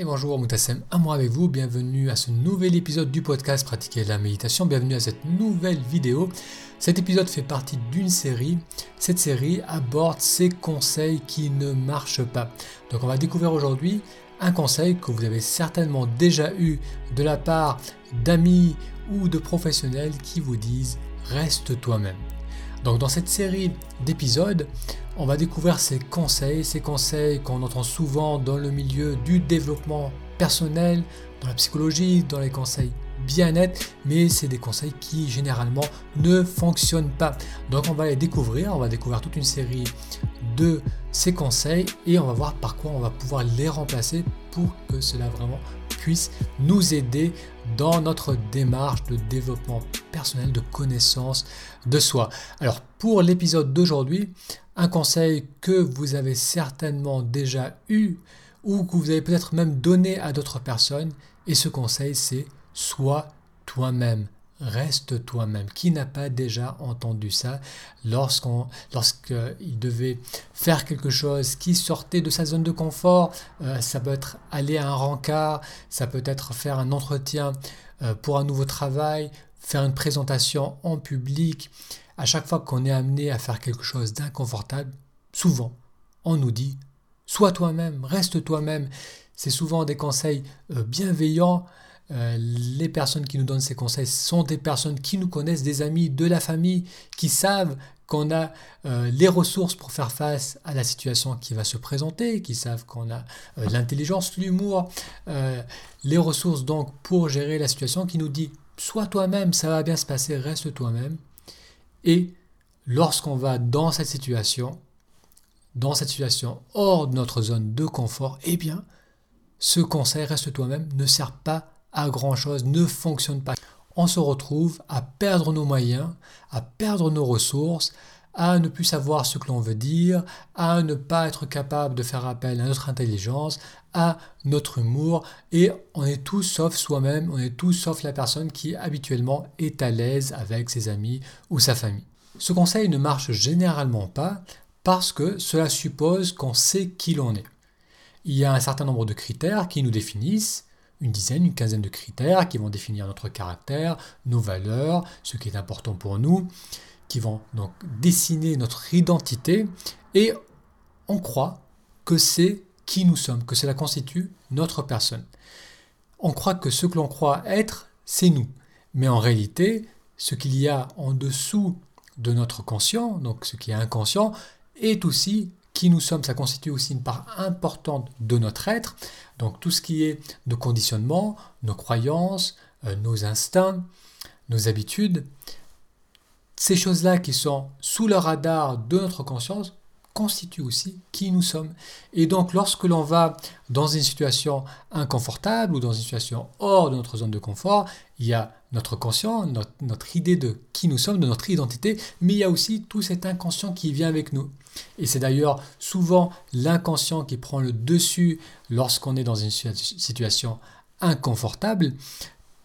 Et bonjour Moutassem, un mois avec vous, bienvenue à ce nouvel épisode du podcast Pratiquer la méditation, bienvenue à cette nouvelle vidéo. Cet épisode fait partie d'une série, cette série aborde ces conseils qui ne marchent pas. Donc on va découvrir aujourd'hui un conseil que vous avez certainement déjà eu de la part d'amis ou de professionnels qui vous disent reste toi-même. Donc dans cette série d'épisodes, on va découvrir ces conseils, ces conseils qu'on entend souvent dans le milieu du développement personnel, dans la psychologie, dans les conseils bien-être, mais c'est des conseils qui généralement ne fonctionnent pas. Donc on va les découvrir, on va découvrir toute une série de ces conseils et on va voir par quoi on va pouvoir les remplacer pour que cela vraiment puisse nous aider dans notre démarche de développement personnel, de connaissance de soi. Alors pour l'épisode d'aujourd'hui, un conseil que vous avez certainement déjà eu ou que vous avez peut-être même donné à d'autres personnes, et ce conseil c'est sois toi-même. Reste toi-même. Qui n'a pas déjà entendu ça lorsqu'on, lorsqu'il devait faire quelque chose qui sortait de sa zone de confort euh, Ça peut être aller à un rencard, ça peut être faire un entretien euh, pour un nouveau travail, faire une présentation en public. À chaque fois qu'on est amené à faire quelque chose d'inconfortable, souvent, on nous dit Sois toi-même, reste toi-même. C'est souvent des conseils euh, bienveillants euh, les personnes qui nous donnent ces conseils sont des personnes qui nous connaissent, des amis, de la famille, qui savent qu'on a euh, les ressources pour faire face à la situation qui va se présenter, qui savent qu'on a l'intelligence, l'humour, les ressources donc pour gérer la situation, qui nous dit sois toi-même, ça va bien se passer, reste toi-même. Et lorsqu'on va dans cette situation, dans cette situation hors de notre zone de confort, eh bien, ce conseil reste toi-même ne sert pas à grand-chose, ne fonctionne pas. On se retrouve à perdre nos moyens, à perdre nos ressources, à ne plus savoir ce que l'on veut dire, à ne pas être capable de faire appel à notre intelligence, à notre humour, et on est tout sauf soi-même, on est tout sauf la personne qui habituellement est à l'aise avec ses amis ou sa famille. Ce conseil ne marche généralement pas parce que cela suppose qu'on sait qui l'on est. Il y a un certain nombre de critères qui nous définissent, une dizaine, une quinzaine de critères qui vont définir notre caractère, nos valeurs, ce qui est important pour nous, qui vont donc dessiner notre identité et on croit que c'est qui nous sommes, que cela constitue notre personne. On croit que ce que l'on croit être, c'est nous. Mais en réalité, ce qu'il y a en dessous de notre conscient, donc ce qui est inconscient, est aussi qui nous sommes, ça constitue aussi une part importante de notre être. Donc tout ce qui est de conditionnement, nos croyances, euh, nos instincts, nos habitudes, ces choses-là qui sont sous le radar de notre conscience constituent aussi qui nous sommes. Et donc lorsque l'on va dans une situation inconfortable ou dans une situation hors de notre zone de confort, il y a notre conscient, notre, notre idée de qui nous sommes, de notre identité, mais il y a aussi tout cet inconscient qui vient avec nous. Et c'est d'ailleurs souvent l'inconscient qui prend le dessus lorsqu'on est dans une situation inconfortable,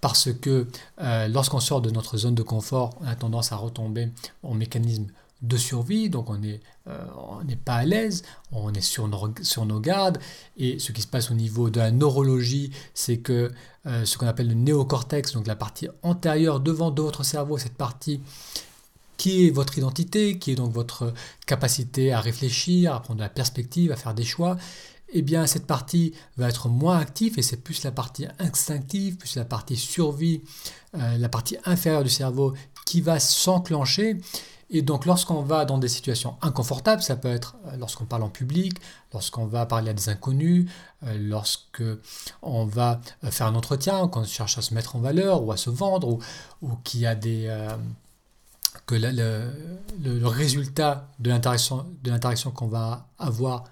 parce que euh, lorsqu'on sort de notre zone de confort, on a tendance à retomber en mécanisme de survie, donc on n'est euh, pas à l'aise, on est sur nos, sur nos, gardes, et ce qui se passe au niveau de la neurologie, c'est que euh, ce qu'on appelle le néocortex, donc la partie antérieure devant de votre cerveau, cette partie qui est votre identité, qui est donc votre capacité à réfléchir, à prendre de la perspective, à faire des choix, eh bien cette partie va être moins active et c'est plus la partie instinctive, plus la partie survie, euh, la partie inférieure du cerveau qui va s'enclencher. Et donc lorsqu'on va dans des situations inconfortables, ça peut être euh, lorsqu'on parle en public, lorsqu'on va parler à des inconnus, euh, lorsque on va faire un entretien, quand on cherche à se mettre en valeur ou à se vendre, ou, ou qu'il y a des, que le, résultat de l'interaction qu'on va avoir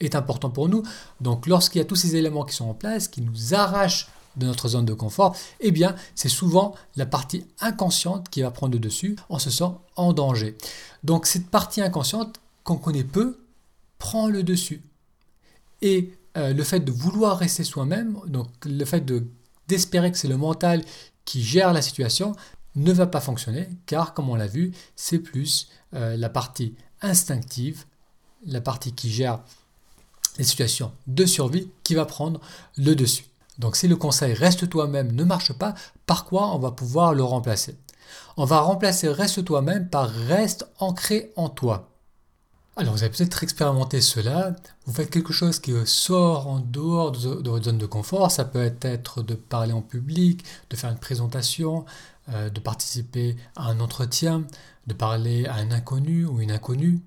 est important pour nous. Donc lorsqu'il y a tous ces éléments qui sont en place, qui nous arrachent de notre zone de confort, eh bien c'est souvent la partie inconsciente qui va prendre le dessus, on se sent en danger. Donc cette partie inconsciente qu'on connaît peu prend le dessus. Et euh, le fait de vouloir rester soi-même, donc le fait de d'espérer que c'est le mental qui gère la situation, ne va pas fonctionner car, comme on l'a vu, c'est plus euh, la partie instinctive, la partie qui gère les situations de survie qui va prendre le dessus. Donc si le conseil reste toi-même ne marche pas, par quoi on va pouvoir le remplacer? On va remplacer reste toi-même par reste ancré en toi. Alors vous avez peut-être expérimenté cela, vous faites quelque chose qui sort en dehors de, votre zone de confort, ça peut être de parler en public, de faire une présentation, euh, de participer à un entretien, de parler à un inconnu ou une inconnue.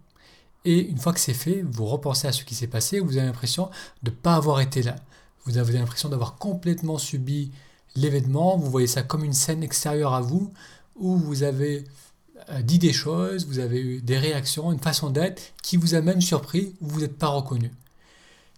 Et une fois que c'est fait, vous repensez à ce qui s'est passé, vous avez l'impression de ne pas avoir été là. Vous avez l'impression d'avoir complètement subi l'événement, vous voyez ça comme une scène extérieure à vous, où vous avez euh, dit des choses, vous avez eu des réactions, une façon d'être qui vous a même surpris ou vous n'êtes pas reconnu.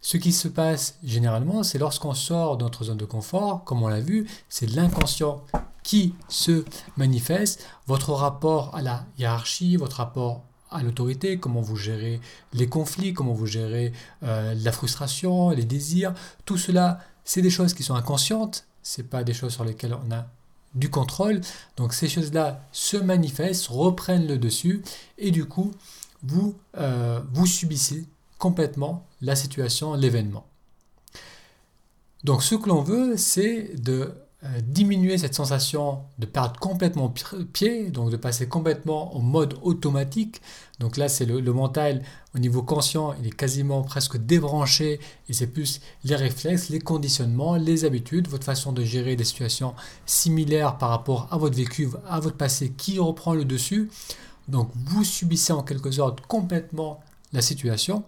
Ce qui se passe généralement, c'est lorsqu'on sort de notre zone de confort, comme on l'a vu, c'est l'inconscient qui se manifeste, votre rapport à la hiérarchie, votre rapport à l'autorité, comment vous gérez les conflits, comment vous gérez euh, la frustration, les désirs, tout cela, c'est des choses qui sont inconscientes, c'est pas des choses sur lesquelles on a du contrôle. Donc ces choses-là se manifestent, reprennent le dessus, et du coup, vous, euh, vous subissez complètement la situation, l'événement. Donc ce que l'on veut, c'est de diminuer cette sensation de perdre complètement pied, donc de passer complètement en mode automatique. Donc là, c'est le, mental au niveau conscient, il est quasiment presque débranché et c'est plus les réflexes, les conditionnements, les habitudes, votre façon de gérer des situations similaires par rapport à votre vécu, à votre passé qui reprend le dessus. Donc vous subissez en quelque sorte complètement la situation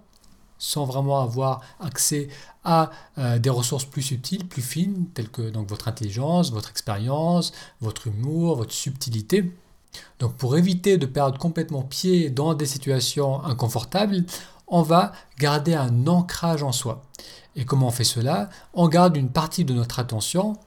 sans vraiment avoir accès à euh, des ressources plus subtiles, plus fines, telles que votre intelligence, votre expérience, votre humour, votre subtilité. Donc pour éviter de perdre complètement pied dans des situations inconfortables, on va garder un ancrage en soi. Et comment on fait cela? On garde une partie de notre attention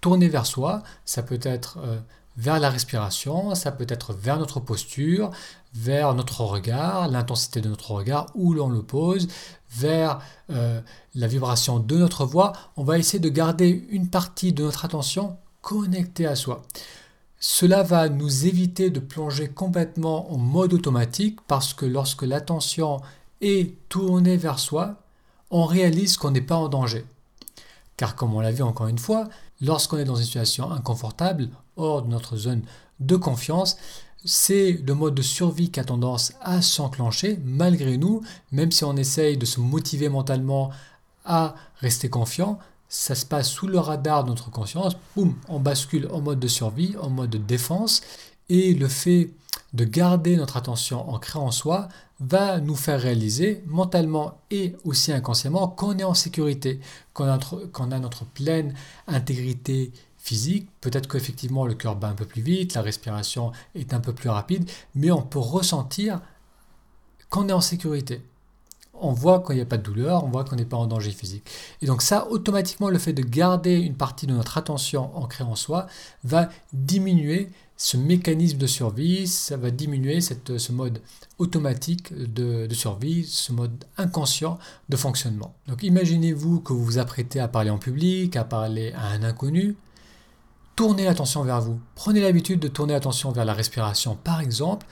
tournée vers soi. Ça peut être euh, vers la respiration, ça peut être vers notre posture, vers notre regard, l'intensité de notre regard, où l'on le pose, vers euh, la vibration de notre voix. On va essayer de garder une partie de notre attention connectée à soi. Cela va nous éviter de plonger complètement en mode automatique parce que lorsque l'attention est tournée vers soi, on réalise qu'on n'est pas en danger. Car comme on l'a vu encore une fois, lorsqu'on est dans une situation inconfortable, hors de notre zone de confiance, c'est le mode de survie qui a tendance à s'enclencher malgré nous, même si on essaye de se motiver mentalement à rester confiant, ça se passe sous le radar de notre conscience, boum, on bascule en mode de survie, en mode de défense, et le fait de garder notre attention ancrée en soi va nous faire réaliser mentalement et aussi inconsciemment qu'on est en sécurité, qu'on a, a, notre pleine intégrité physique. Peut-être qu'effectivement le cœur bat un peu plus vite, la respiration est un peu plus rapide, mais on peut ressentir qu'on est en sécurité. On voit qu'il n'y a pas de douleur, on voit qu'on n'est pas en danger physique. Et donc ça, automatiquement, le fait de garder une partie de notre attention ancrée en soi va diminuer ce mécanisme de survie, ça va diminuer ce mode automatique de, de, survie, ce mode inconscient de fonctionnement. Donc imaginez-vous que vous vous apprêtez à parler en public, à parler à un inconnu, tournez l'attention vers vous. Prenez l'habitude de tourner l'attention vers la respiration, par exemple,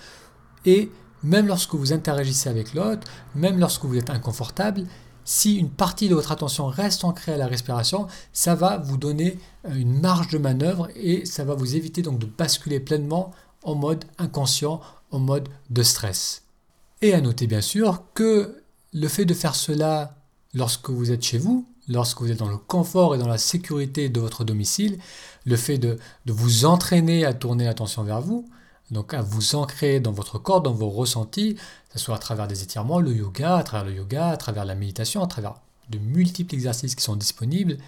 et même lorsque vous interagissez avec l'autre, même lorsque vous êtes inconfortable, si une partie de votre attention reste ancrée à la respiration, ça va vous donner euh, une marge de manœuvre et ça va vous éviter donc de basculer pleinement en mode inconscient, en mode de stress. Et à noter bien sûr que le fait de faire cela lorsque vous êtes chez vous, lorsque vous êtes dans le confort et dans la sécurité de votre domicile, le fait de, vous entraîner à tourner l'attention vers vous, donc à vous ancrer dans votre corps, dans vos ressentis, que ce soit à travers des étirements, le yoga, à travers le yoga, à travers la méditation, à travers de multiples exercices qui sont disponibles,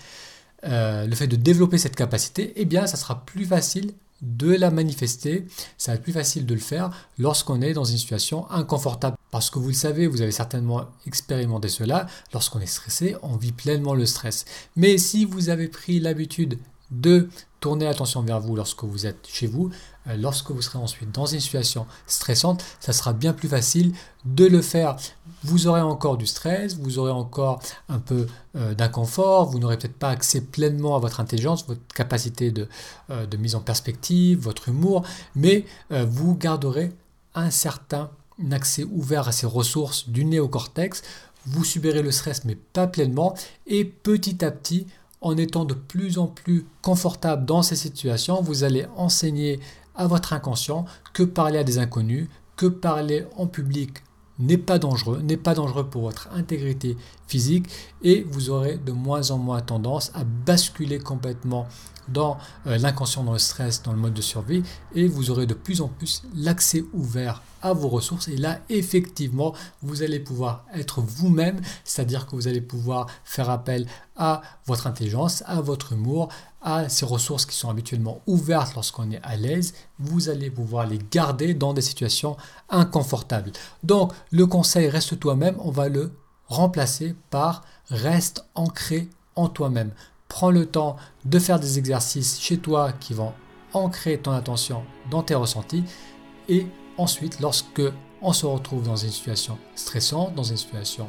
euh, le fait de développer cette capacité, eh bien, ça sera plus facile de la manifester, ça être plus facile de le faire lorsqu'on est dans une situation inconfortable. Parce que vous le savez, vous avez certainement expérimenté cela, lorsqu'on est stressé, on vit pleinement le stress. Mais si vous avez pris l'habitude de tourner l'attention vers vous lorsque vous êtes chez vous, euh, lorsque vous serez ensuite dans une situation stressante, ça sera bien plus facile de le faire. Vous aurez encore du stress, vous aurez encore un peu euh, d'inconfort, vous n'aurez peut-être pas accès pleinement à votre intelligence, votre capacité de, euh, de mise en perspective, votre humour, mais vous garderez un certain accès ouvert à ces ressources du néocortex. Vous subirez le stress mais pas pleinement. Et petit à petit en étant de plus en plus confortable dans ces situations, vous allez enseigner à votre inconscient que parler à des inconnus, que parler en public n'est pas dangereux, n'est pas dangereux pour votre intégrité physique et vous aurez de moins en moins tendance à basculer complètement dans euh, l'inconscient, dans le stress, dans le mode de survie et vous aurez de plus en plus l'accès ouvert à vos ressources et là effectivement vous allez pouvoir être vous-même, c'est-à-dire que vous allez pouvoir faire appel à votre intelligence, à votre humour, à ces ressources qui sont habituellement ouvertes lorsqu'on est à l'aise, vous allez pouvoir les garder dans des situations inconfortables. Donc le conseil reste toi-même, on va le remplacer par reste ancré en toi-même. Prends le temps de faire des exercices chez toi qui vont ancrer ton attention dans tes ressentis et ensuite lorsque on se retrouve dans une situation stressante, dans une situation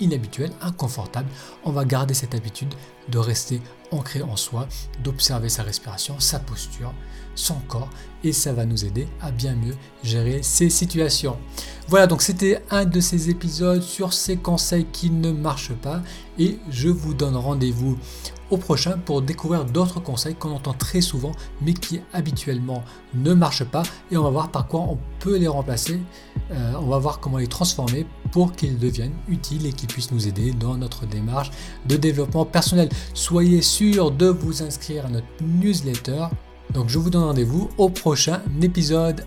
inhabituel, inconfortable, on va garder cette habitude de rester ancré en soi, d'observer sa respiration, sa posture, son corps, et ça va nous aider à bien mieux gérer ces situations. Voilà, donc c'était un de ces épisodes sur ces conseils qui ne marchent pas, et je vous donne rendez-vous au prochain pour découvrir d'autres conseils qu'on entend très souvent mais qui habituellement ne marchent pas et on va voir par quoi on peut les remplacer. Euh, on va voir comment les transformer pour qu'ils deviennent utiles et qu'ils puissent nous aider dans notre démarche de développement personnel. Soyez sûr de vous inscrire à notre newsletter. Donc je vous donne rendez-vous au prochain épisode.